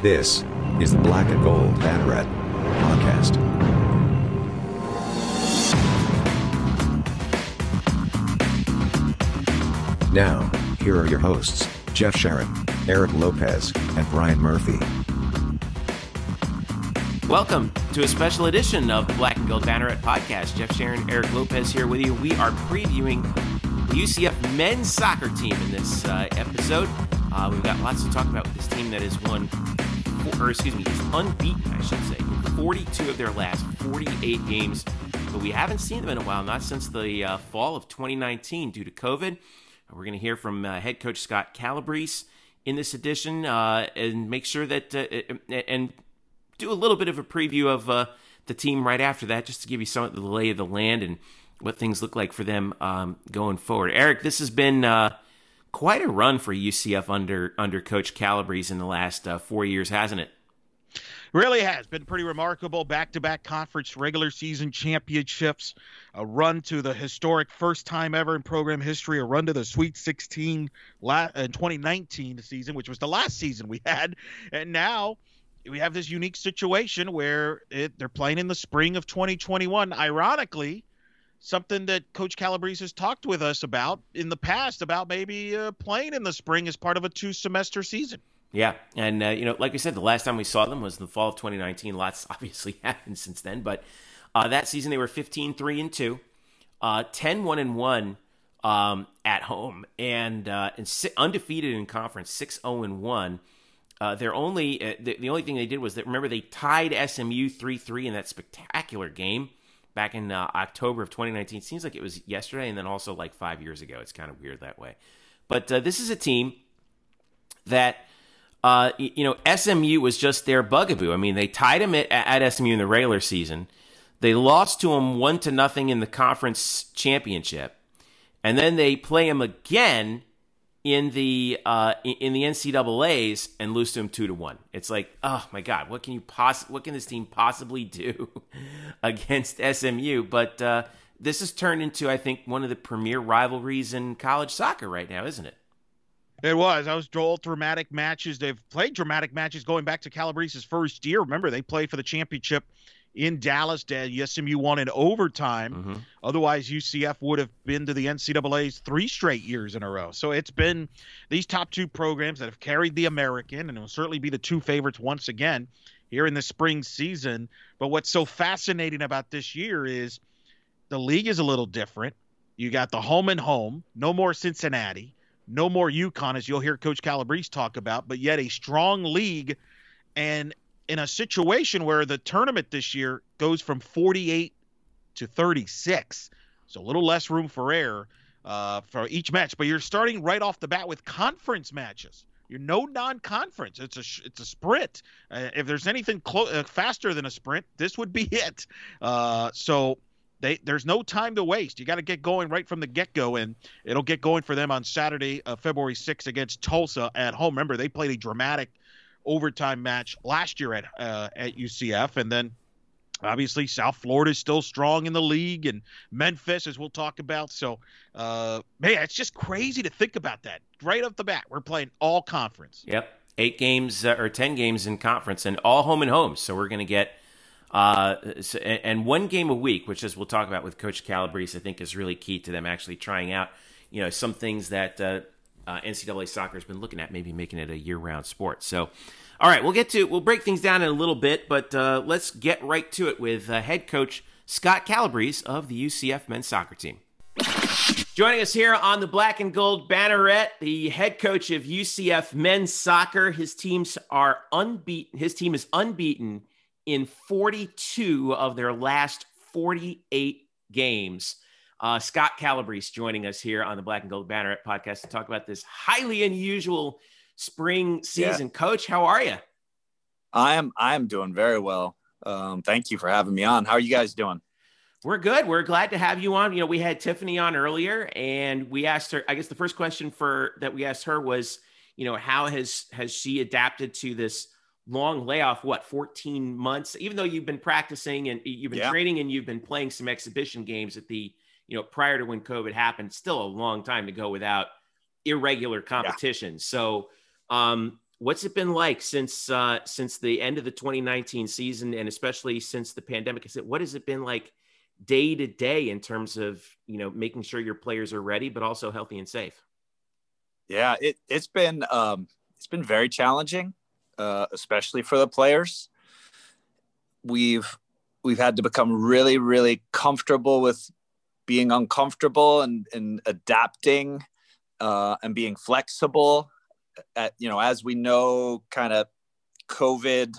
This is the Black and Gold Banneret podcast. Now, here are your hosts, Jeff Sharon, Eric Lopez, and Brian Murphy. Welcome to a special edition of the Black and Gold Banneret podcast. Jeff Sharon, Eric Lopez here with you. We are previewing the UCF men's soccer team in this uh, episode. Uh, we've got lots to talk about with this team that has won, or excuse me, is unbeaten, I should say, in 42 of their last 48 games. But we haven't seen them in a while, not since the uh, fall of 2019 due to COVID. We're going to hear from uh, head coach Scott Calabrese in this edition uh, and make sure that, uh, and do a little bit of a preview of uh, the team right after that, just to give you some of the lay of the land and what things look like for them um, going forward. Eric, this has been uh, quite a run for UCF under under Coach Calabrese in the last uh, four years, hasn't it? Really has been pretty remarkable. Back to back conference regular season championships, a run to the historic first time ever in program history, a run to the Sweet 16 in 2019 season, which was the last season we had. And now we have this unique situation where it, they're playing in the spring of 2021. Ironically, something that Coach Calabrese has talked with us about in the past about maybe uh, playing in the spring as part of a two semester season. Yeah, and uh, you know, like I said, the last time we saw them was in the fall of 2019. Lots obviously happened since then, but uh, that season they were 15 3 and 2, uh, 10 1 and 1 um, at home, and, uh, and si- undefeated in conference, 6 0 and 1. Uh, their only uh, the, the, only thing they did was that remember they tied SMU 3-3 in that spectacular game back in uh, October of 2019. Seems like it was yesterday and then also like 5 years ago. It's kind of weird that way. But uh, this is a team that uh, you know SMU was just their bugaboo. I mean, they tied them at, at SMU in the regular season. They lost to them 1 to nothing in the conference championship. And then they play them again in the uh, in the NCAA's and lose to them two to one. It's like, oh my God, what can you poss- What can this team possibly do against SMU? But uh, this has turned into, I think, one of the premier rivalries in college soccer right now, isn't it? It was. I was all dramatic matches. They've played dramatic matches going back to Calabrese's first year. Remember, they played for the championship in Dallas. Did SMU won in overtime. Mm-hmm. Otherwise, UCF would have been to the NCAA's three straight years in a row. So it's been these top two programs that have carried the American, and it will certainly be the two favorites once again here in the spring season. But what's so fascinating about this year is the league is a little different. You got the home and home, no more Cincinnati, no more UConn, as you'll hear Coach Calabrese talk about, but yet a strong league. And in a situation where the tournament this year goes from 48 to 36, so a little less room for error uh, for each match. But you're starting right off the bat with conference matches. You're no non-conference. It's a it's a sprint. Uh, if there's anything clo- uh, faster than a sprint, this would be it. Uh, so they, there's no time to waste. You got to get going right from the get go, and it'll get going for them on Saturday, uh, February 6th against Tulsa at home. Remember, they played a dramatic overtime match last year at uh, at UCF, and then obviously South Florida is still strong in the league, and Memphis, as we'll talk about. So, uh, man, it's just crazy to think about that right off the bat. We're playing all conference. Yep, eight games uh, or ten games in conference, and all home and home. So we're going to get. Uh, and one game a week, which as we'll talk about with Coach Calabrese, I think is really key to them actually trying out, you know, some things that uh, NCAA soccer has been looking at, maybe making it a year-round sport. So, all right, we'll get to we'll break things down in a little bit, but uh, let's get right to it with uh, head coach Scott Calabrese of the UCF men's soccer team. Joining us here on the Black and Gold Banneret, the head coach of UCF men's soccer. His teams are unbeaten. His team is unbeaten in 42 of their last 48 games. Uh, Scott Calabrese joining us here on the Black and Gold Banneret podcast to talk about this highly unusual spring season. Yeah. Coach, how are you? I am. I am doing very well. Um, thank you for having me on. How are you guys doing? We're good. We're glad to have you on. You know, we had Tiffany on earlier, and we asked her. I guess the first question for that we asked her was, you know, how has has she adapted to this long layoff? What, fourteen months? Even though you've been practicing and you've been yeah. training and you've been playing some exhibition games at the you know, prior to when COVID happened, still a long time to go without irregular competition. Yeah. So, um, what's it been like since uh, since the end of the 2019 season, and especially since the pandemic? Is it what has it been like day to day in terms of you know making sure your players are ready, but also healthy and safe? Yeah, it it's been um, it's been very challenging, uh, especially for the players. We've we've had to become really really comfortable with being uncomfortable and and adapting uh, and being flexible. At you know, as we know, kind of COVID,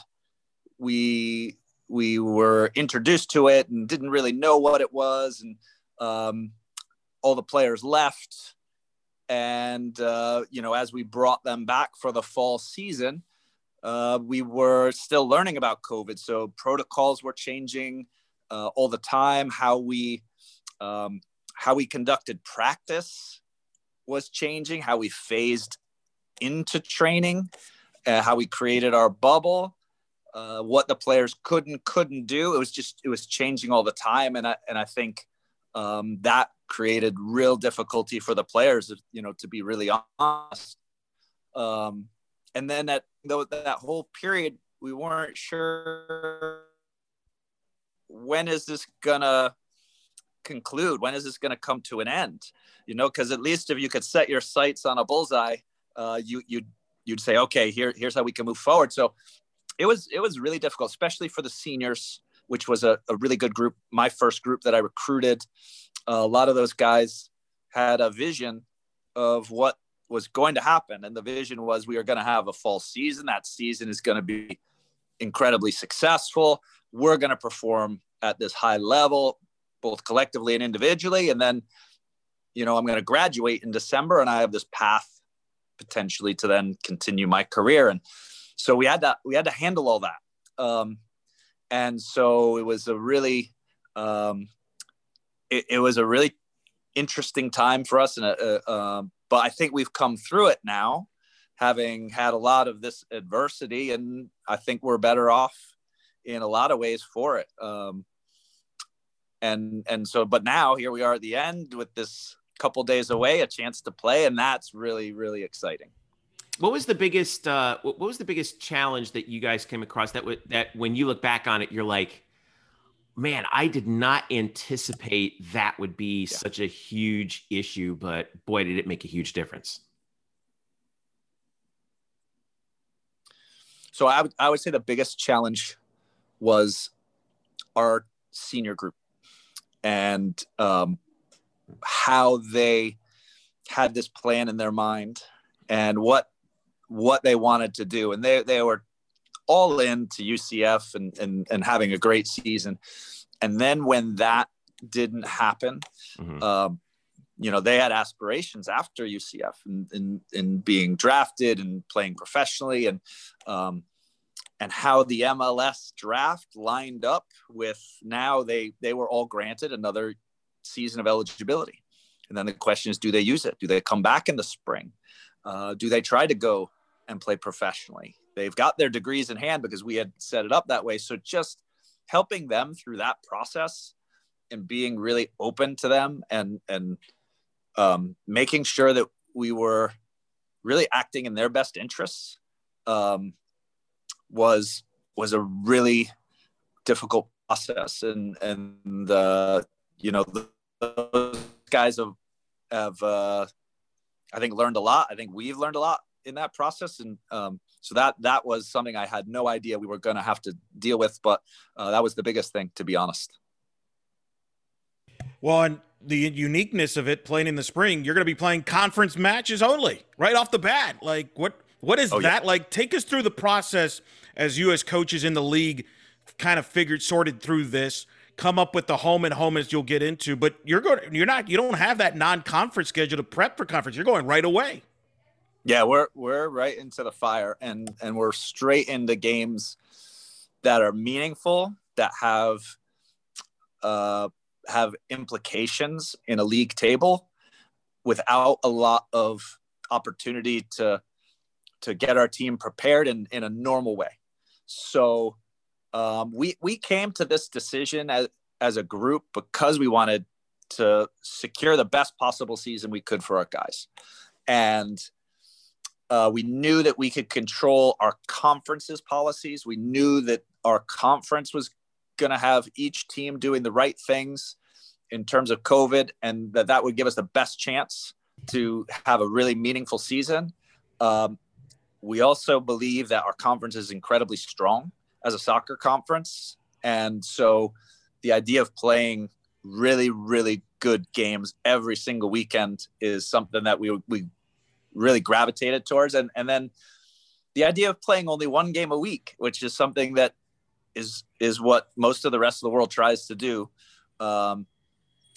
we we were introduced to it and didn't really know what it was, and um, all the players left. And uh, you know, as we brought them back for the fall season, uh, we were still learning about COVID. So protocols were changing uh, all the time. How we um, how we conducted practice was changing. How we phased into training. Uh, how we created our bubble. Uh, what the players could and couldn't do. It was just it was changing all the time, and I and I think um, that created real difficulty for the players. You know, to be really honest. Um, and then at though that whole period we weren't sure when is this gonna conclude when is this gonna come to an end you know because at least if you could set your sights on a bullseye uh, you you'd you'd say okay here here's how we can move forward so it was it was really difficult especially for the seniors which was a, a really good group my first group that i recruited uh, a lot of those guys had a vision of what was going to happen. And the vision was we are going to have a fall season. That season is going to be incredibly successful. We're going to perform at this high level, both collectively and individually. And then, you know, I'm going to graduate in December and I have this path potentially to then continue my career. And so we had to, we had to handle all that. Um, and so it was a really, um, it, it was a really interesting time for us and a, a, a but I think we've come through it now, having had a lot of this adversity, and I think we're better off in a lot of ways for it. Um, and and so, but now here we are at the end with this couple days away, a chance to play, and that's really really exciting. What was the biggest uh, What was the biggest challenge that you guys came across that w- that when you look back on it, you're like, man, I did not anticipate that would be yeah. such a huge issue, but boy, did it make a huge difference. So I would, I would say the biggest challenge was our senior group and um, how they had this plan in their mind and what what they wanted to do and they they were all in to UCF and, and, and having a great season. And then when that didn't happen, mm-hmm. um, you know, they had aspirations after UCF and in, in, being drafted and playing professionally and, um, and how the MLS draft lined up with now they, they were all granted another season of eligibility. And then the question is, do they use it? Do they come back in the spring? Uh, do they try to go and play professionally? They've got their degrees in hand because we had set it up that way. So just helping them through that process and being really open to them and and um, making sure that we were really acting in their best interests um, was was a really difficult process and and the you know those guys have have uh, I think learned a lot. I think we've learned a lot in that process and um, so that that was something I had no idea we were going to have to deal with, but uh, that was the biggest thing, to be honest. Well, and the uniqueness of it playing in the spring, you're going to be playing conference matches only right off the bat. Like what what is oh, that yeah. like? Take us through the process as you as coaches in the league kind of figured sorted through this come up with the home and home as you'll get into but you're going you're not you don't have that non-conference schedule to prep for conference you're going right away yeah, we're we're right into the fire and and we're straight into games that are meaningful that have uh have implications in a league table without a lot of opportunity to to get our team prepared in, in a normal way. So um, we we came to this decision as as a group because we wanted to secure the best possible season we could for our guys. And Uh, we knew that we could control our conference's policies. We knew that our conference was going to have each team doing the right things in terms of COVID, and that that would give us the best chance to have a really meaningful season. Um, we also believe that our conference is incredibly strong as a soccer conference, and so the idea of playing really, really good games every single weekend is something that we we really gravitated towards, and and then the idea of playing only one game a week, which is something that is is what most of the rest of the world tries to do. Um,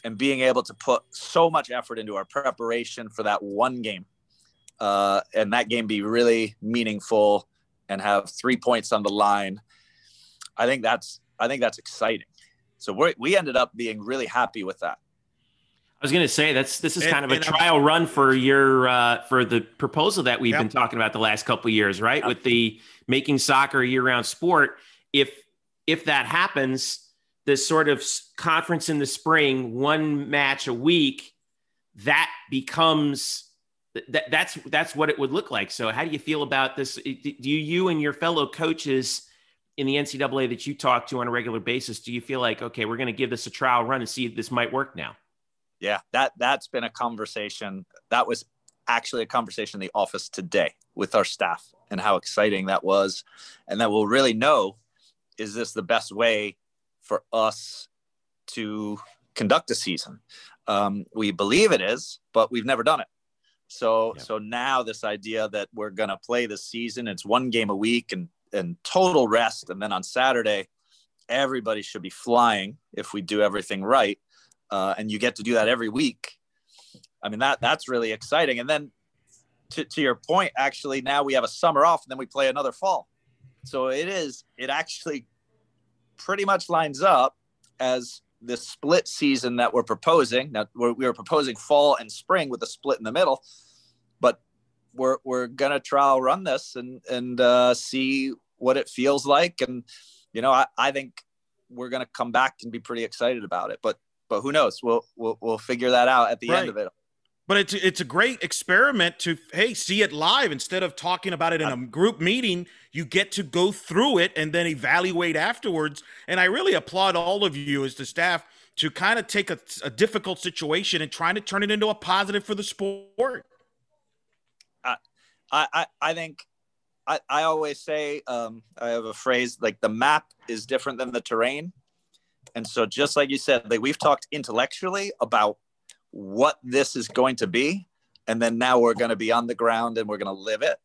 and being able to put so much effort into our preparation for that one game uh, and that game be really meaningful and have three points on the line i think that's i think that's exciting so we we ended up being really happy with that I was going to say that's this is and, kind of a trial I'm, run for your uh, for the proposal that we've yep. been talking about the last couple years, right? Yep. With the making soccer a year-round sport. If if that happens, this sort of conference in the spring, one match a week, that becomes that that's that's what it would look like. So, how do you feel about this? Do you, and your fellow coaches in the NCAA that you talk to on a regular basis, do you feel like okay, we're going to give this a trial run and see if this might work now? Yeah, that that's been a conversation. That was actually a conversation in the office today with our staff and how exciting that was, and that we'll really know is this the best way for us to conduct a season. Um, we believe it is, but we've never done it. So yeah. so now this idea that we're gonna play this season, it's one game a week and and total rest, and then on Saturday, everybody should be flying if we do everything right, uh, and you get to do that every week. I mean that that's really exciting. And then to, to your point, actually now we have a summer off, and then we play another fall. So it is it actually pretty much lines up as the split season that we're proposing. Now we're, we were proposing fall and spring with a split in the middle, but we're we're gonna trial run this and and uh, see what it feels like. And you know, I, I think we're gonna come back and be pretty excited about it. But but who knows? We'll we'll we'll figure that out at the right. end of it. But it's it's a great experiment to hey see it live instead of talking about it in a group meeting. You get to go through it and then evaluate afterwards. And I really applaud all of you as the staff to kind of take a, a difficult situation and trying to turn it into a positive for the sport. I I I think I, I always say um, I have a phrase like the map is different than the terrain, and so just like you said, like we've talked intellectually about what this is going to be. And then now we're going to be on the ground and we're going to live it.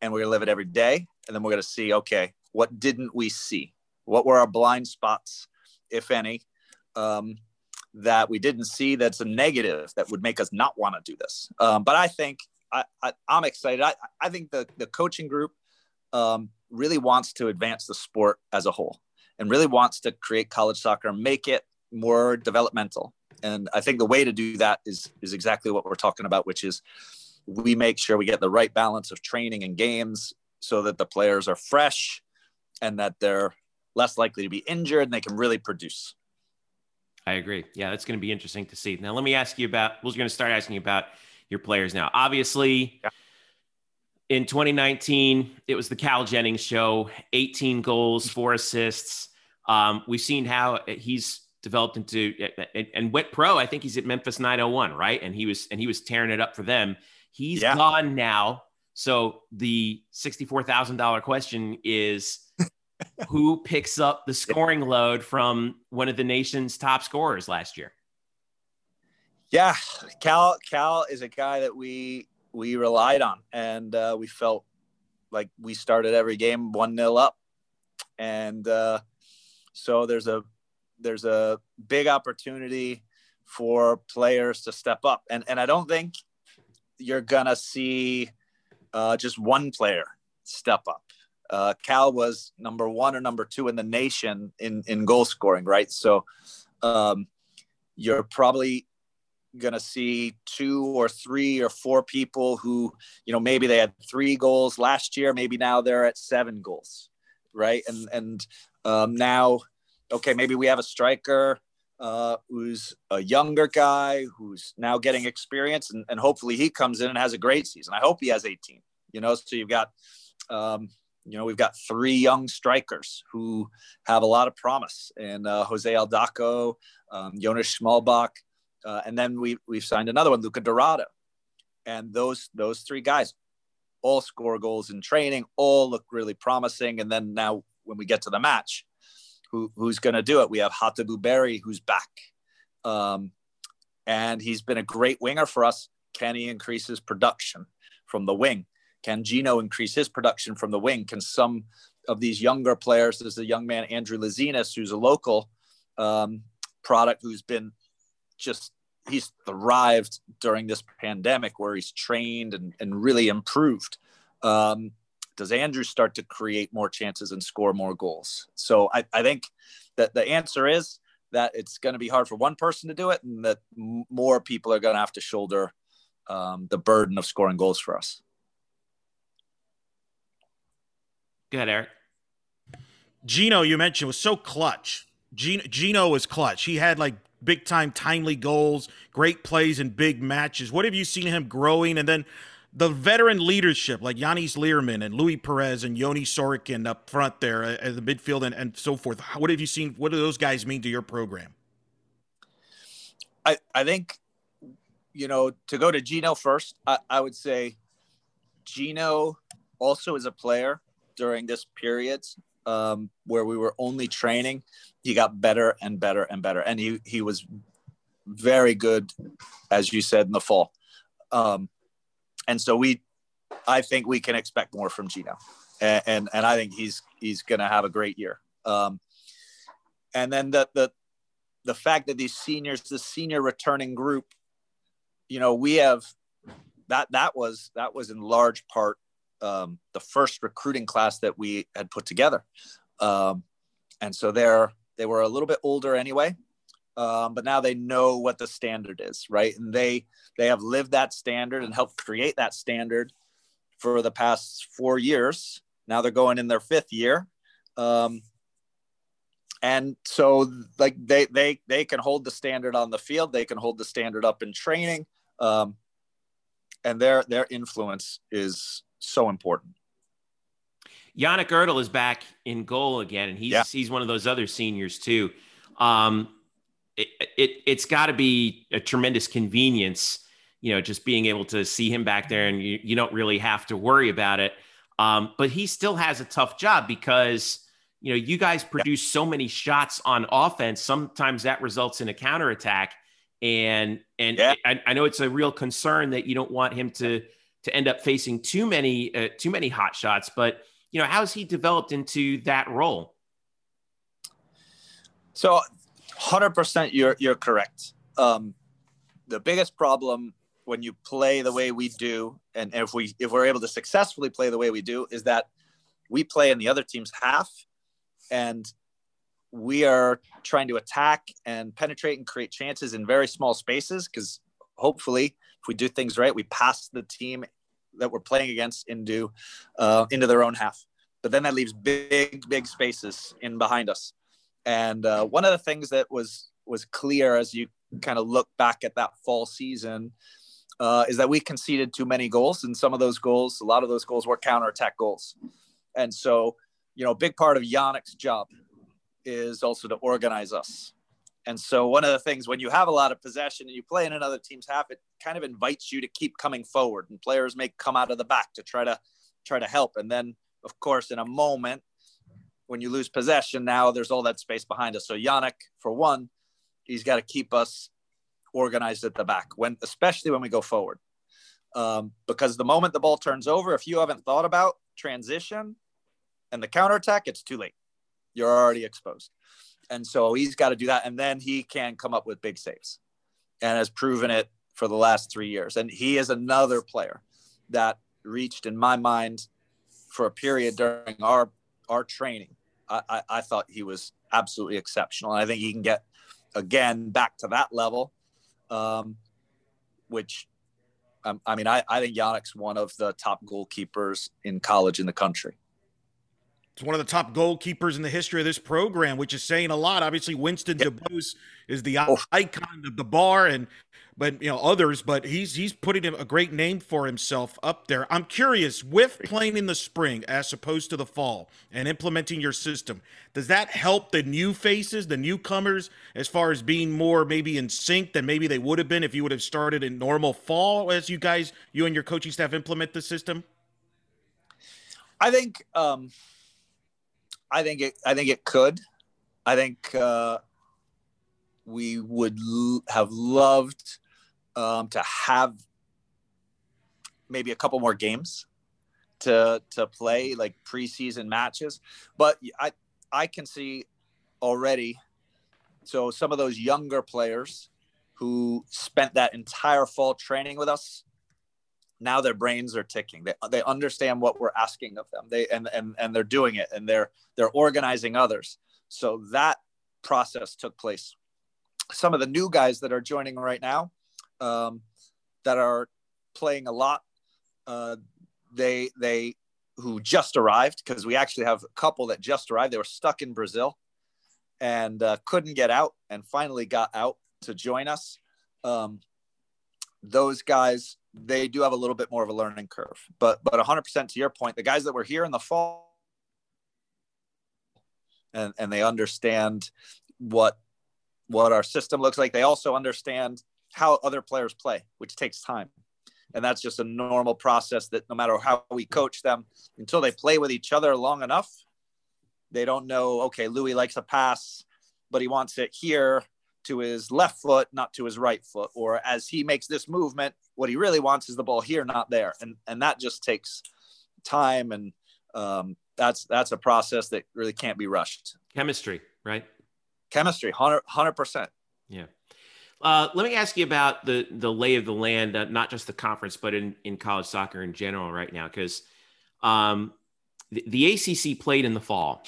And we're going to live it every day. And then we're going to see, okay, what didn't we see? What were our blind spots, if any, um, that we didn't see that's a negative that would make us not want to do this? Um, but I think I, am excited. I, I think the, the coaching group um, really wants to advance the sport as a whole and really wants to create college soccer make it more developmental and I think the way to do that is is exactly what we're talking about, which is we make sure we get the right balance of training and games so that the players are fresh and that they're less likely to be injured and they can really produce. I agree. Yeah, that's going to be interesting to see. Now, let me ask you about. We're going to start asking you about your players now. Obviously, yeah. in 2019, it was the Cal Jennings show. 18 goals, four assists. Um, we've seen how he's developed into and, and went pro. I think he's at Memphis 901, right? And he was and he was tearing it up for them. He's yeah. gone now. So the $64,000 question is who picks up the scoring load from one of the nation's top scorers last year? Yeah, Cal Cal is a guy that we we relied on and uh, we felt like we started every game 1-0 up. And uh, so there's a there's a big opportunity for players to step up, and and I don't think you're gonna see uh, just one player step up. Uh, Cal was number one or number two in the nation in in goal scoring, right? So um, you're probably going to see two or three or four people who, you know, maybe they had three goals last year, maybe now they're at seven goals, right? And and um, now okay, maybe we have a striker uh, who's a younger guy who's now getting experience, and, and hopefully he comes in and has a great season. I hope he has 18. You know, so you've got, um, you know, we've got three young strikers who have a lot of promise, and uh, Jose Aldaco, um, Jonas Schmalbach, uh, and then we we've signed another one, Luca Dorado, and those those three guys all score goals in training, all look really promising, and then now when we get to the match, who, who's going to do it? We have Hatabu Berry who's back, um, and he's been a great winger for us. Can he increase his production from the wing? Can Gino increase his production from the wing? Can some of these younger players, there's a young man, Andrew Lazinas, who's a local um, product who's been just, he's thrived during this pandemic where he's trained and, and really improved. Um, does Andrew start to create more chances and score more goals? So I, I think that the answer is that it's going to be hard for one person to do it and that more people are going to have to shoulder um, the burden of scoring goals for us. Go ahead, Eric. Gino, you mentioned, was so clutch. Gino, Gino was clutch. He had like big time, timely goals, great plays in big matches. What have you seen him growing? And then the veteran leadership like Yannis Leerman and Louis Perez and Joni Sorokin up front there at the midfield and, and so forth. What have you seen? What do those guys mean to your program? I, I think, you know, to go to Gino first, I, I would say Gino also is a player during this period um, where we were only training. He got better and better and better. And he, he was very good, as you said, in the fall. Um, and so we, I think we can expect more from Gino, and and, and I think he's he's going to have a great year. Um, and then the the the fact that these seniors, the senior returning group, you know, we have that that was that was in large part um, the first recruiting class that we had put together, um, and so they're they were a little bit older anyway, um, but now they know what the standard is, right? And they they have lived that standard and helped create that standard for the past four years. Now they're going in their fifth year, um, and so like they they they can hold the standard on the field. They can hold the standard up in training, um, and their their influence is so important. Yannik Oettl is back in goal again, and he's yeah. he's one of those other seniors too. Um, it, it it's got to be a tremendous convenience, you know, just being able to see him back there, and you, you don't really have to worry about it. Um, but he still has a tough job because you know you guys produce so many shots on offense. Sometimes that results in a counterattack, and and yeah. I, I, know it's a real concern that you don't want him to to end up facing too many uh, too many hot shots. But you know, how's he developed into that role? So Hundred percent, you're you're correct. Um, the biggest problem when you play the way we do, and if we if we're able to successfully play the way we do, is that we play in the other team's half, and we are trying to attack and penetrate and create chances in very small spaces. Because hopefully, if we do things right, we pass the team that we're playing against into uh, into their own half. But then that leaves big, big spaces in behind us. And uh, one of the things that was was clear as you kind of look back at that fall season uh, is that we conceded too many goals, and some of those goals, a lot of those goals were counterattack goals. And so, you know, a big part of Yannik's job is also to organize us. And so, one of the things when you have a lot of possession and you play in another team's half, it kind of invites you to keep coming forward, and players may come out of the back to try to try to help. And then, of course, in a moment, when you lose possession, now there's all that space behind us. So Yannik, for one, he's got to keep us organized at the back when, especially when we go forward, um, because the moment the ball turns over, if you haven't thought about transition and the counterattack, it's too late. You're already exposed, and so he's got to do that, and then he can come up with big saves, and has proven it for the last three years. And he is another player that reached, in my mind, for a period during our our training, I, I, I thought he was absolutely exceptional. And I think he can get again back to that level, um, which um, I mean, I, I think Yannik's one of the top goalkeepers in college in the country. It's one of the top goalkeepers in the history of this program, which is saying a lot. Obviously, Winston yep. DuBose is the icon of the bar, and but you know others. But he's he's putting a great name for himself up there. I'm curious with playing in the spring as opposed to the fall and implementing your system. Does that help the new faces, the newcomers, as far as being more maybe in sync than maybe they would have been if you would have started in normal fall as you guys, you and your coaching staff implement the system? I think um, I think it I think it could. I think uh, we would l- have loved um, to have maybe a couple more games to to play like preseason matches. But I I can see already. So some of those younger players who spent that entire fall training with us, now their brains are ticking. They they understand what we're asking of them. They and and and they're doing it and they're they're organizing others. So that process took place. Some of the new guys that are joining right now, um, that are playing a lot. Uh, they they who just arrived because we actually have a couple that just arrived. They were stuck in Brazil and uh, couldn't get out, and finally got out to join us. Um, those guys they do have a little bit more of a learning curve, but but 100% to your point, the guys that were here in the fall and and they understand what what our system looks like. They also understand how other players play, which takes time. And that's just a normal process that no matter how we coach them, until they play with each other long enough, they don't know, okay, Louis likes a pass, but he wants it here to his left foot, not to his right foot. Or as he makes this movement, what he really wants is the ball here, not there. And and that just takes time and um, that's that's a process that really can't be rushed. Chemistry, right? Chemistry, 100 percent. Yeah. Uh, let me ask you about the the lay of the land, uh, not just the conference, but in, in college soccer in general right now, because um, the, the, ACC played in the fall,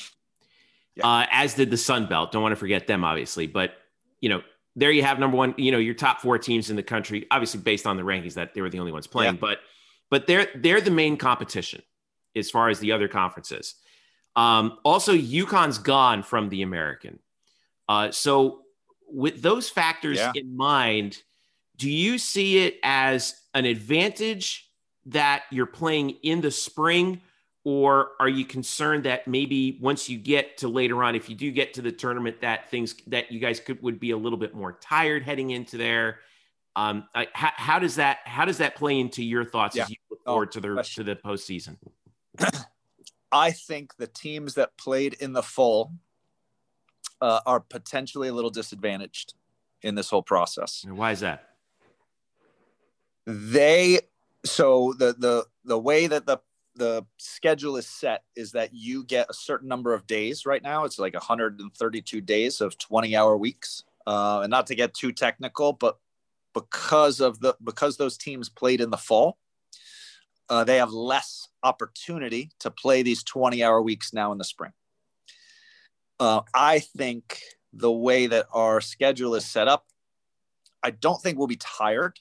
yeah. uh, as did the Sun Belt. Don't want to forget them, obviously. But you know, there you have number one. You know, your top four teams in the country, obviously based on the rankings that they were the only ones playing, yeah. but but they're they're the main competition as far as the other conferences. Um, also, UConn's gone from the American. Uh, so with those factors yeah. in mind, do you see it as an advantage that you're playing in the spring? Or are you concerned that maybe once you get to later on, if you do get to the tournament, that things that you guys could would be a little bit more tired heading into there? Um, I, how, how, does that how does that play into your thoughts yeah. as you look forward oh, to the question. to the postseason? I think the teams that played in the fall uh, are potentially a little disadvantaged in this whole process. And why is that? They so the the the way that the the schedule is set is that you get a certain number of days right now it's like 132 days of 20 hour weeks uh, and not to get too technical but because of the because those teams played in the fall uh, they have less opportunity to play these 20 hour weeks now in the spring uh, I think the way that our schedule is set up, I don't think we'll be tired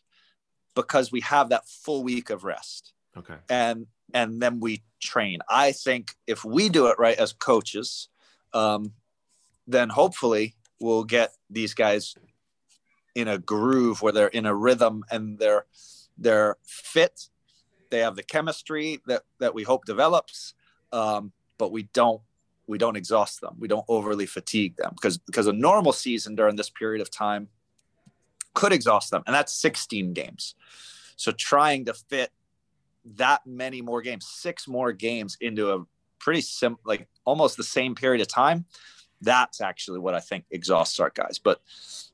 because we have that full week of rest. Okay. And and then we train. I think if we do it right as coaches, um, then hopefully we'll get these guys in a groove where they're in a rhythm and they're they're fit. They have the chemistry that that we hope develops, um, but we don't we don't exhaust them. We don't overly fatigue them because because a normal season during this period of time could exhaust them and that's 16 games. So trying to fit that many more games six more games into a pretty sim like almost the same period of time that's actually what i think exhausts our guys. But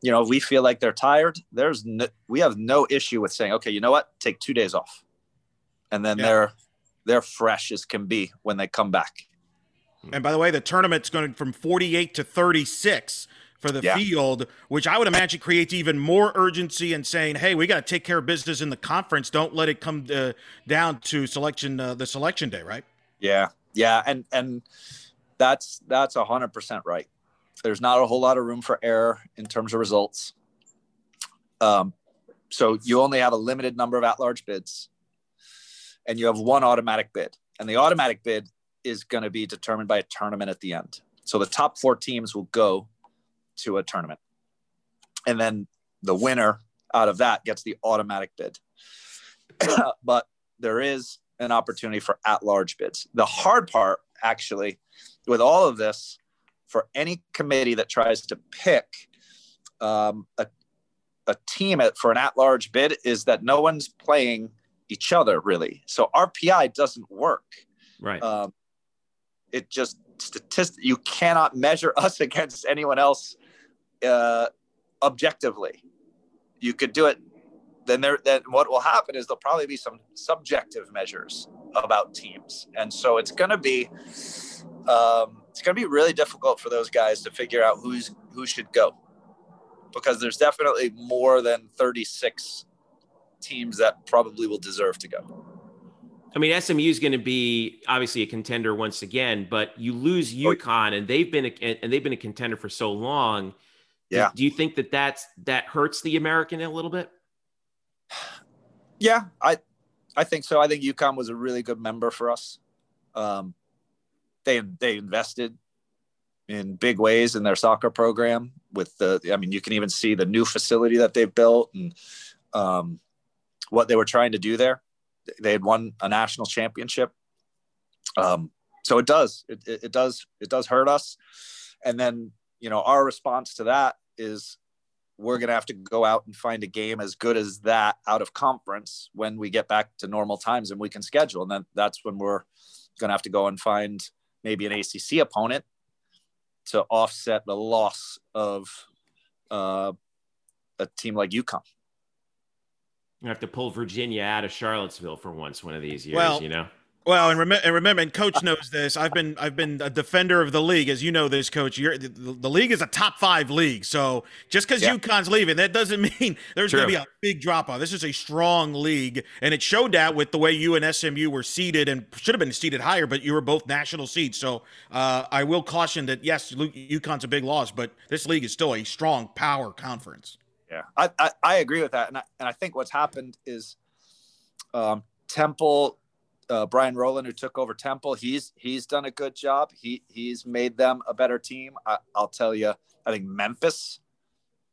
you know we feel like they're tired. There's no, we have no issue with saying okay you know what? Take two days off. And then yeah. they're they're fresh as can be when they come back and by the way, the tournament's going from 48 to 36 for the yeah. field, which I would imagine creates even more urgency and saying, "Hey, we got to take care of business in the conference. Don't let it come uh, down to selection uh, the selection day." Right? Yeah, yeah, and and that's that's a hundred percent right. There's not a whole lot of room for error in terms of results. Um, so you only have a limited number of at-large bids, and you have one automatic bid, and the automatic bid is going to be determined by a tournament at the end. So the top four teams will go to a tournament. And then the winner out of that gets the automatic bid. but there is an opportunity for at large bids. The hard part, actually, with all of this, for any committee that tries to pick um, a, a team at, for an at large bid, is that no one's playing each other really. So RPI doesn't work. Right. Um, it just statistic you cannot measure us against anyone else uh, objectively. You could do it. Then there. Then what will happen is there'll probably be some subjective measures about teams, and so it's going to be um, it's going to be really difficult for those guys to figure out who's who should go because there's definitely more than 36 teams that probably will deserve to go. I mean, SMU is going to be obviously a contender once again, but you lose oh, UConn, and they've been a, and they've been a contender for so long. Yeah. Do, do you think that that's that hurts the American a little bit? Yeah, I I think so. I think UConn was a really good member for us. Um, they they invested in big ways in their soccer program with the. I mean, you can even see the new facility that they've built and um, what they were trying to do there they had won a national championship. Um, so it does, it, it, it does, it does hurt us. And then, you know, our response to that is we're going to have to go out and find a game as good as that out of conference when we get back to normal times and we can schedule. And then that's when we're going to have to go and find maybe an ACC opponent to offset the loss of uh, a team like UConn. You have to pull Virginia out of Charlottesville for once one of these years, well, you know. Well, and, rem- and remember, and Coach knows this. I've been I've been a defender of the league, as you know this, Coach. You're, the, the league is a top five league, so just because yeah. UConn's leaving, that doesn't mean there's going to be a big drop off. This is a strong league, and it showed that with the way you and SMU were seated, and should have been seated higher, but you were both national seeds. So uh, I will caution that yes, UConn's a big loss, but this league is still a strong power conference. Yeah, I, I, I, agree with that, and I, and I think what's happened is um, Temple, uh, Brian Rowland, who took over Temple, he's he's done a good job. He he's made them a better team. I, will tell you, I think Memphis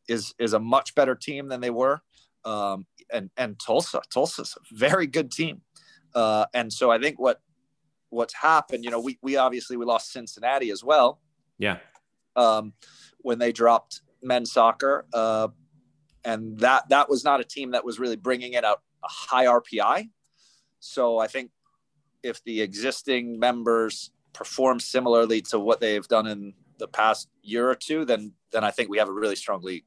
is is a much better team than they were, um, and and Tulsa, Tulsa's a very good team, uh, and so I think what what's happened, you know, we we obviously we lost Cincinnati as well. Yeah. Um, when they dropped men's soccer. Uh, and that that was not a team that was really bringing in out a high RPI. So I think if the existing members perform similarly to what they've done in the past year or two, then then I think we have a really strong league.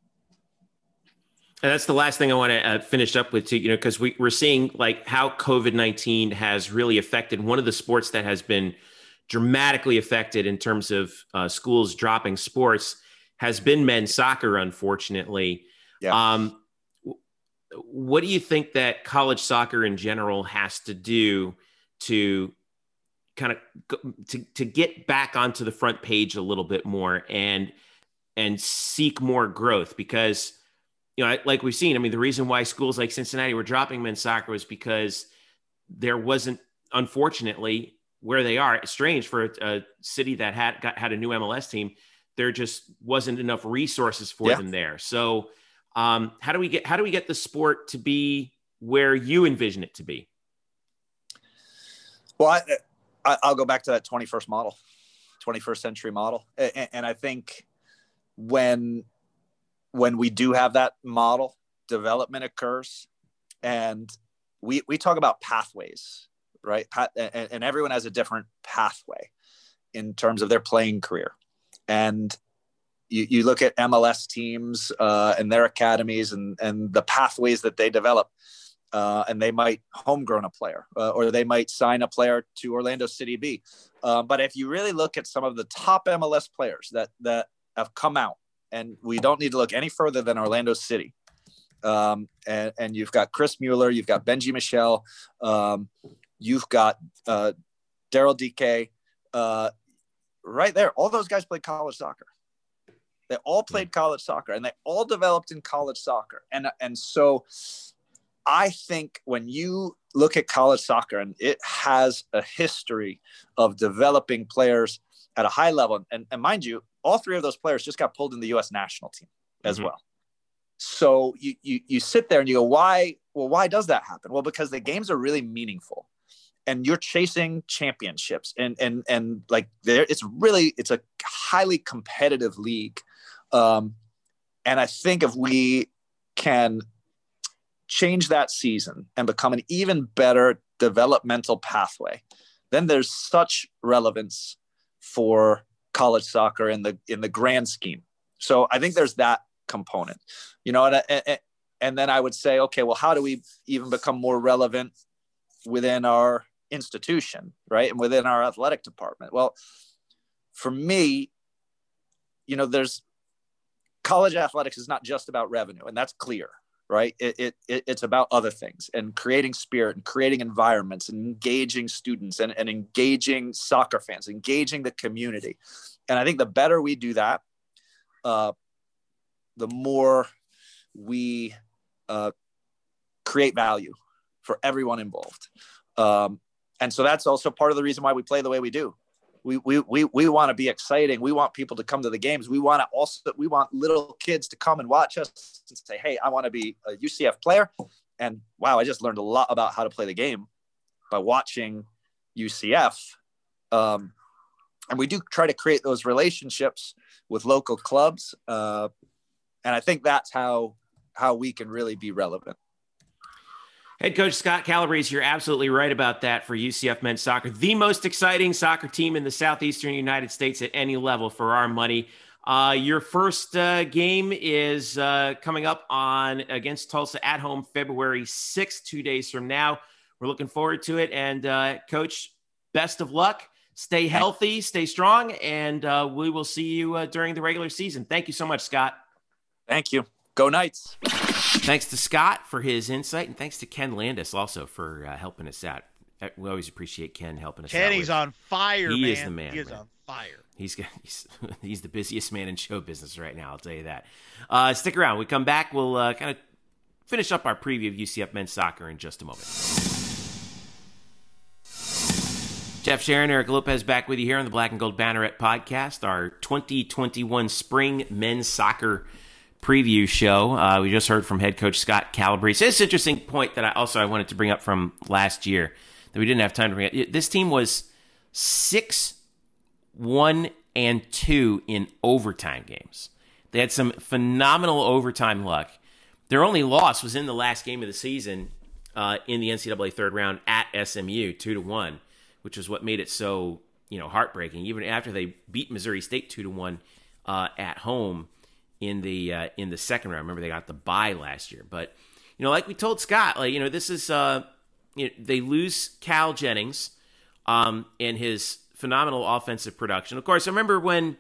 And that's the last thing I want to uh, finish up with, too, you know, because we, we're seeing like how COVID 19 has really affected one of the sports that has been dramatically affected in terms of uh, schools dropping sports has been men's soccer, unfortunately. Yeah. Um, what do you think that college soccer in general has to do to kind of to, to get back onto the front page a little bit more and and seek more growth because you know like we've seen i mean the reason why schools like cincinnati were dropping men's soccer was because there wasn't unfortunately where they are it's strange for a, a city that had got had a new mls team there just wasn't enough resources for yeah. them there so um, how do we get how do we get the sport to be where you envision it to be? Well, I, will go back to that 21st model, 21st century model, and, and I think when when we do have that model, development occurs, and we we talk about pathways, right? And, and everyone has a different pathway in terms of their playing career, and you, you look at MLS teams uh, and their academies and, and the pathways that they develop. Uh, and they might homegrown a player uh, or they might sign a player to Orlando City B. Uh, but if you really look at some of the top MLS players that, that have come out, and we don't need to look any further than Orlando City. Um, and, and you've got Chris Mueller, you've got Benji Michel, um, you've got uh, Daryl Dike, uh, right there. All those guys played college soccer. They all played college soccer and they all developed in college soccer. And, and so I think when you look at college soccer and it has a history of developing players at a high level, and, and mind you, all three of those players just got pulled in the U.S. national team as mm-hmm. well. So you, you you sit there and you go, why? Well, why does that happen? Well, because the games are really meaningful, and you're chasing championships, and and and like there, it's really it's a highly competitive league, um, and I think if we can change that season and become an even better developmental pathway, then there's such relevance for college soccer in the in the grand scheme. So I think there's that component, you know, and, and, and then I would say, okay, well, how do we even become more relevant within our institution, right, and within our athletic department? Well, for me, you know, there's college athletics is not just about revenue, and that's clear, right? It, it, it's about other things and creating spirit and creating environments and engaging students and, and engaging soccer fans, engaging the community. And I think the better we do that, uh, the more we uh, create value for everyone involved. Um, and so that's also part of the reason why we play the way we do. We, we, we, we want to be exciting. We want people to come to the games. We want to also, we want little kids to come and watch us and say, Hey, I want to be a UCF player. And wow, I just learned a lot about how to play the game by watching UCF. Um, and we do try to create those relationships with local clubs. Uh, and I think that's how how we can really be relevant. Head coach Scott Calabrese, you're absolutely right about that for UCF men's soccer, the most exciting soccer team in the southeastern United States at any level for our money. Uh, your first uh, game is uh, coming up on against Tulsa at home February 6th, two days from now. We're looking forward to it. And uh, coach, best of luck. Stay healthy, stay strong, and uh, we will see you uh, during the regular season. Thank you so much, Scott. Thank you. Go Knights. Thanks to Scott for his insight, and thanks to Ken Landis also for uh, helping us out. Uh, we always appreciate Ken helping us Kenny's out. Kenny's on fire. He man. is the man. He is man. on fire. He's, he's he's the busiest man in show business right now. I'll tell you that. Uh, stick around. We come back. We'll uh, kind of finish up our preview of UCF men's soccer in just a moment. Jeff Sharon, Eric Lopez back with you here on the Black and Gold Banneret podcast, our 2021 spring men's soccer preview show. Uh, we just heard from head coach Scott Calabrese. This interesting point that I also I wanted to bring up from last year that we didn't have time to bring up. This team was six, one, and two in overtime games. They had some phenomenal overtime luck. Their only loss was in the last game of the season uh, in the NCAA third round at SMU, two to one, which is what made it so you know heartbreaking. Even after they beat Missouri State two to one uh, at home in the uh, in the second round. Remember they got the bye last year, but you know, like we told Scott, like you know, this is uh, you know, they lose Cal Jennings um, and his phenomenal offensive production. Of course, I remember when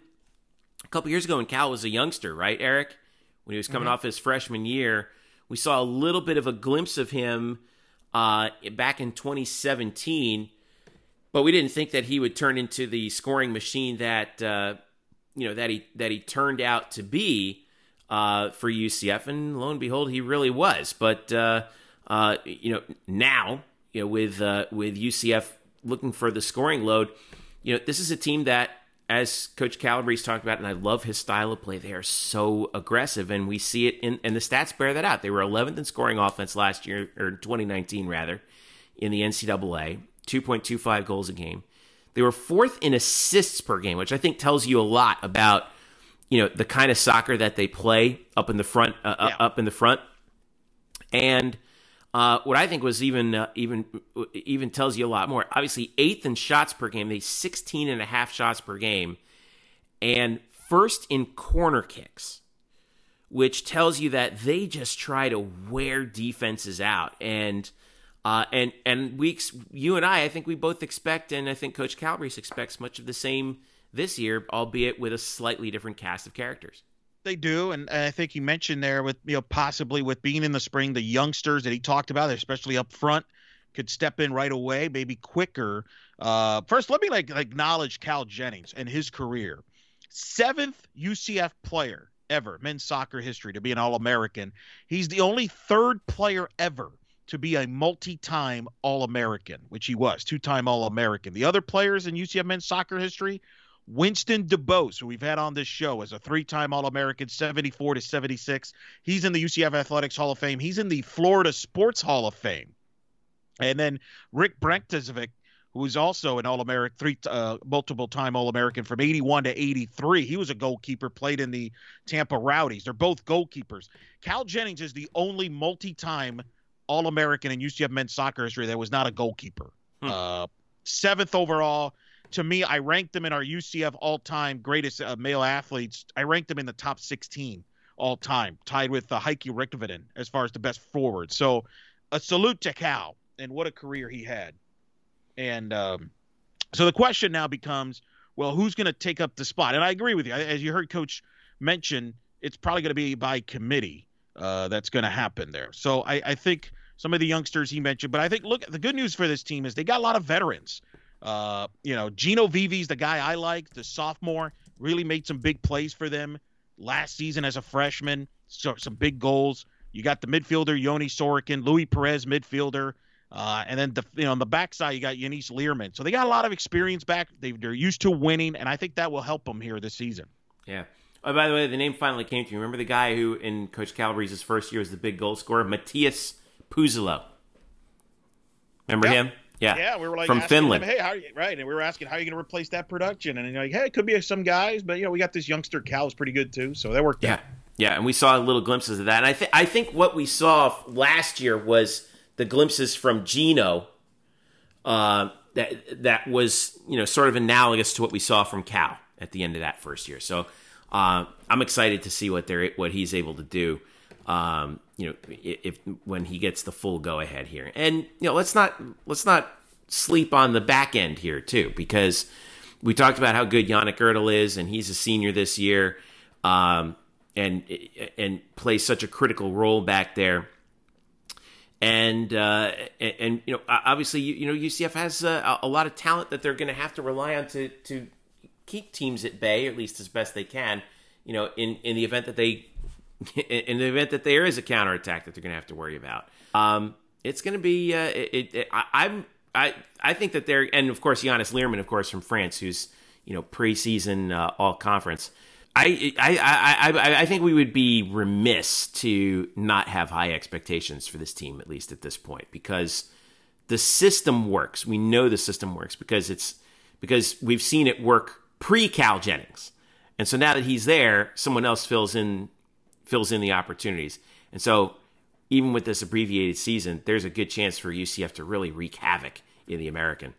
a couple years ago when Cal was a youngster, right, Eric, when he was coming mm-hmm. off his freshman year, we saw a little bit of a glimpse of him uh, back in 2017. But we didn't think that he would turn into the scoring machine that uh, you know that he that he turned out to be uh, for UCF, and lo and behold, he really was. But uh, uh, you know now, you know with uh, with UCF looking for the scoring load, you know this is a team that, as Coach Calabrese talked about, and I love his style of play. They are so aggressive, and we see it in and the stats bear that out. They were 11th in scoring offense last year, or 2019 rather, in the NCAA, 2.25 goals a game. They were fourth in assists per game, which I think tells you a lot about you know the kind of soccer that they play up in the front, uh, uh, yeah. up in the front, and uh, what I think was even uh, even even tells you a lot more. Obviously, eighth in shots per game, they 16 and a half shots per game, and first in corner kicks, which tells you that they just try to wear defenses out and uh, and and we, you and I, I think we both expect, and I think Coach Calabrese expects much of the same this year, albeit with a slightly different cast of characters. They do, and, and I think you mentioned there with you know possibly with being in the spring, the youngsters that he talked about, especially up front, could step in right away, maybe quicker. Uh, first, let me like acknowledge Cal Jennings and his career. Seventh UCF player ever, men's soccer history, to be an All American. He's the only third player ever to be a multi-time All-American, which he was, two-time All-American. The other players in UCF men's soccer history, Winston DuBose, who we've had on this show as a three-time All-American, 74 to 76. He's in the UCF Athletics Hall of Fame. He's in the Florida Sports Hall of Fame. And then Rick Brankovic, who was also an All-American, three uh, multiple-time All-American from 81 to 83. He was a goalkeeper, played in the Tampa Rowdies. They're both goalkeepers. Cal Jennings is the only multi-time All-American in UCF men's soccer history that was not a goalkeeper. Hmm. Uh, seventh overall. To me, I ranked them in our UCF all-time greatest uh, male athletes. I ranked them in the top 16 all time, tied with uh, Heikki Rikkonen as far as the best forward. So, a salute to Cal and what a career he had. And um, so the question now becomes, well, who's going to take up the spot? And I agree with you. As you heard Coach mention, it's probably going to be by committee uh, that's going to happen there. So I, I, think some of the youngsters he mentioned, but I think look, the good news for this team is they got a lot of veterans. Uh, you know, Gino Vivi's the guy I like, the sophomore, really made some big plays for them last season as a freshman. So some big goals. You got the midfielder Yoni Sorokin, Louis Perez, midfielder. Uh, and then the, you know on the backside you got Yannis Leerman. So they got a lot of experience back. They, they're used to winning, and I think that will help them here this season. Yeah. Oh, by the way, the name finally came to me. Remember the guy who in Coach Calabrese's first year was the big goal scorer, Matthias Pyysalo. Remember yeah. him? Yeah. Yeah, we were like from Finland. Him, hey, how you, right? And we were asking how are you going to replace that production, and you're like, hey, it could be some guys, but you know, we got this youngster Cal is pretty good too, so that worked. Yeah, out. yeah, and we saw little glimpses of that. And I think I think what we saw last year was the glimpses from Gino uh, that that was you know sort of analogous to what we saw from Cal at the end of that first year. So uh, I'm excited to see what they're what he's able to do. Um, you know, if when he gets the full go ahead here, and you know, let's not let's not sleep on the back end here too, because we talked about how good Yannik Oettl is, and he's a senior this year, um, and and plays such a critical role back there and uh, and, and, you know obviously you, you know UCF has uh, a lot of talent that they're going to have to rely on to to keep teams at bay, at least as best they can. You know, in in the event that they in the event that there is a counterattack that they're going to have to worry about. Um, it's going to be uh, it, it, I, am I I think that they're and of course Yannis Leerman, of course from France, who's you know preseason uh, all conference. I, I, I, I, I think we would be remiss to not have high expectations for this team, at least at this point, because the system works. We know the system works because it's because we've seen it work pre Cal Jennings, and so now that he's there, someone else fills in fills in the opportunities, and so even with this abbreviated season, there's a good chance for UCF to really wreak havoc in the American.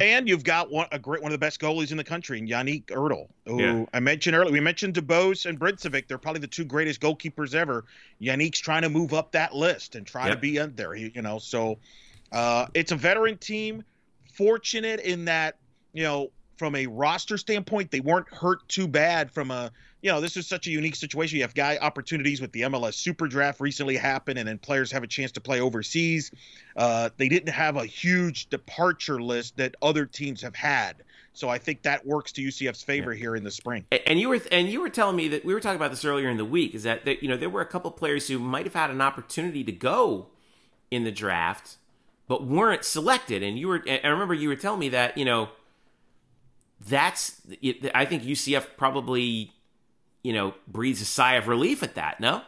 And you've got one a great one of the best goalies in the country, Yannik Oettl, who yeah. I mentioned earlier. We mentioned DuBose and Brincevic. They're probably the two greatest goalkeepers ever. Yannik's trying to move up that list and try yep. to be in there. You know, so uh, it's a veteran team. Fortunate in that you know from a roster standpoint, they weren't hurt too bad from a you know, this is such a unique situation. You have guy opportunities with the MLS Super Draft recently happened, and then players have a chance to play overseas. Uh, they didn't have a huge departure list that other teams have had. So I think that works to UCF's favor yeah. here in the spring. And you were and you were telling me that we were talking about this earlier in the week. Is that, that you know there were a couple players who might have had an opportunity to go in the draft, but weren't selected. And you were I remember you were telling me that you know that's I think UCF probably you know, breathes a sigh of relief at that, no?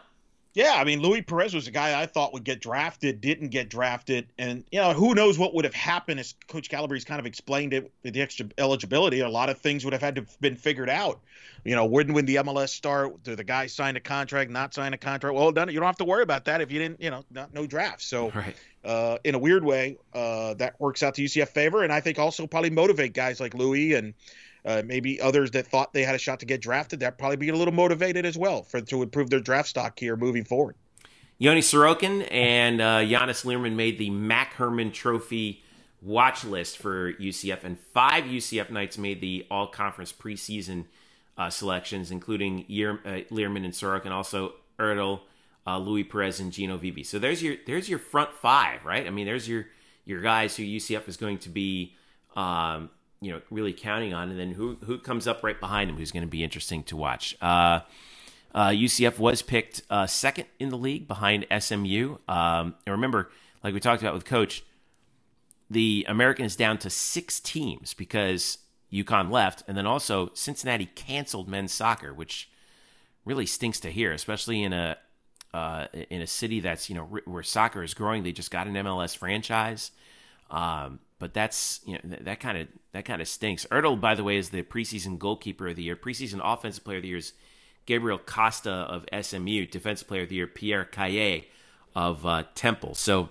Yeah, I mean, Louis Perez was a guy I thought would get drafted, didn't get drafted, and you know, who knows what would have happened as Coach Calabrese kind of explained it with the extra eligibility. A lot of things would have had to have been figured out. You know, when when the MLS start? Do the guy sign a contract, not sign a contract? Well, done. You don't have to worry about that if you didn't, you know, not, no draft. So, right. Uh, in a weird way, uh, that works out to UCF favor, and I think also probably motivate guys like Louis and uh, maybe others that thought they had a shot to get drafted, that probably be a little motivated as well for to improve their draft stock here moving forward. Yoni Sorokin and uh, Yannis Leerman made the Mac Hermann Trophy watch list for UCF, and five UCF Knights made the All Conference preseason uh, selections, including Year, uh, Leerman and Sorokin, also Oettl, uh, Louis Perez, and Gino Vivi. So there's your there's your front five, right? I mean, there's your your guys who UCF is going to be um, you know really counting on, and then who who comes up right behind them, who's going to be interesting to watch. Uh, Uh, UCF was picked uh, second in the league behind SMU. Um, and remember, like we talked about with Coach, the American is down to six teams because UConn left, and then also Cincinnati canceled men's soccer, which really stinks to hear, especially in a uh, in a city that's you know where soccer is growing. They just got an MLS franchise, um, but that's you know that kind of that kind of stinks. Oettl, by the way, is the preseason goalkeeper of the year. Preseason offensive player of the year is Gabriel Costa of SMU. Defensive player of the year Pierre Caillet of uh, Temple. So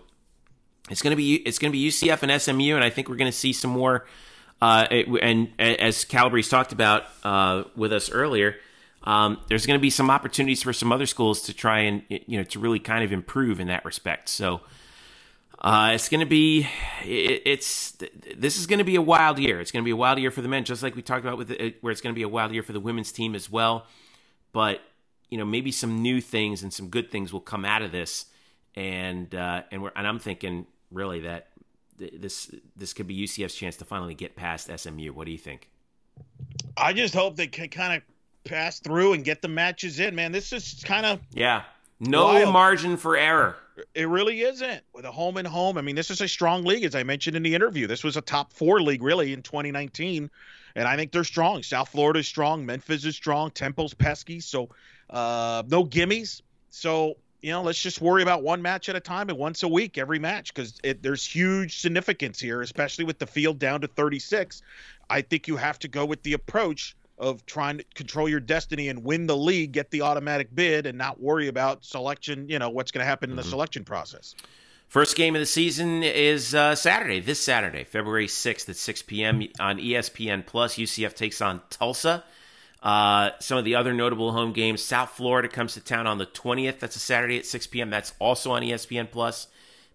it's going to be it's to be UCF and SMU, and I think we're going to see some more. Uh, and as Calabrese talked about uh, with us earlier, um, there's going to be some opportunities for some other schools to try and you know to really kind of improve in that respect. So uh, it's going to be it, it's this is going to be a wild year. It's going to be a wild year for the men, just like we talked about with the, where it's going to be a wild year for the women's team as well. But you know maybe some new things and some good things will come out of this, and uh, and we're and I'm thinking really that this this could be UCF's chance to finally get past SMU. What do you think? I just hope they kind of pass through and get the matches in, man. This is kind of yeah, no wild. margin for error. It really isn't with a home and home. I mean, this is a strong league, as I mentioned in the interview. This was a top four league really in 2019, and I think they're strong. South Florida is strong, Memphis is strong, Temple's pesky, so uh, no gimmies. So you know, let's just worry about one match at a time and once a week every match because there's huge significance here, especially with the field down to 36. I think you have to go with the approach of trying to control your destiny and win the league, get the automatic bid, and not worry about selection. You know what's going to happen in the mm-hmm. selection process. First game of the season is uh, Saturday, this Saturday, February 6th at 6 p.m. on ESPN Plus. UCF takes on Tulsa. Uh, some of the other notable home games: South Florida comes to town on the 20th. That's a Saturday at 6 p.m. That's also on ESPN Plus.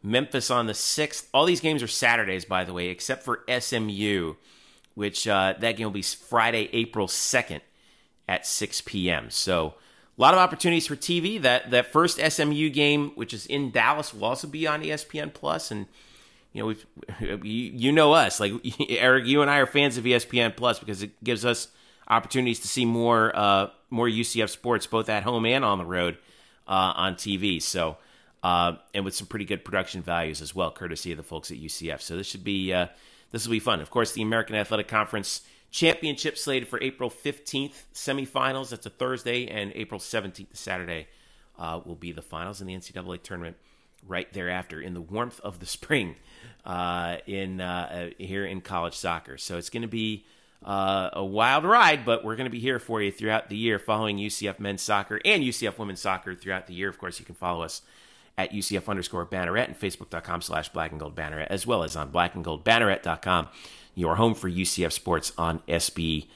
Memphis on the 6th. All these games are Saturdays, by the way, except for SMU which uh, that game will be Friday, April 2nd at 6 p.m. So a lot of opportunities for TV. That that first SMU game, which is in Dallas, will also be on ESPN Plus. And you know, we've you, know us, like Eric, you and I are fans of ESPN Plus because it gives us opportunities to see more uh, more UCF sports, both at home and on the road uh, on TV. So. Uh, and with some pretty good production values as well, courtesy of the folks at UCF. So this should be uh, this will be fun. Of course, the American Athletic Conference championship slated for April 15th semifinals. That's a Thursday, and April 17th, Saturday, uh, will be the finals in the NCAA tournament. Right thereafter, in the warmth of the spring, uh, in uh, uh here in college soccer. So it's going to be uh, a wild ride, but we're going to be here for you throughout the year, following UCF men's soccer and UCF women's soccer throughout the year. Of course, you can follow us at UCF underscore Banneret and Facebook.com slash Black and Gold Banneret, as well as on black and gold blackandgoldbanneret.com, your home for UCF sports on SB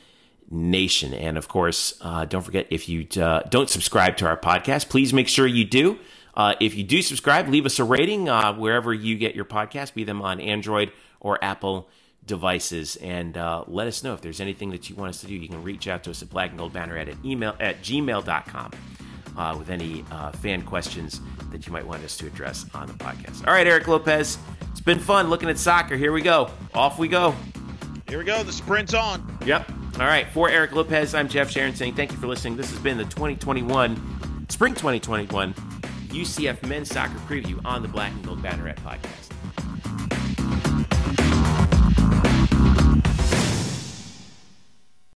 Nation. And of course, uh, don't forget if you uh, don't subscribe to our podcast, please make sure you do. Uh, if you do subscribe, leave us a rating uh, wherever you get your podcast, be them on Android or Apple devices, and uh, let us know if there's anything that you want us to do. You can reach out to us at blackandgoldbanneret at email at gmail.com uh, with any uh, fan questions that you might want us to address on the podcast. All right, Eric Lopez, it's been fun looking at soccer. Here we go. Off we go. Here we go. The sprint's on. Yep. All right. For Eric Lopez, I'm Jeff Sharon saying thank you for listening. This has been the 2021, Spring 2021 UCF Men's Soccer Preview on the Black and Gold Banneret podcast.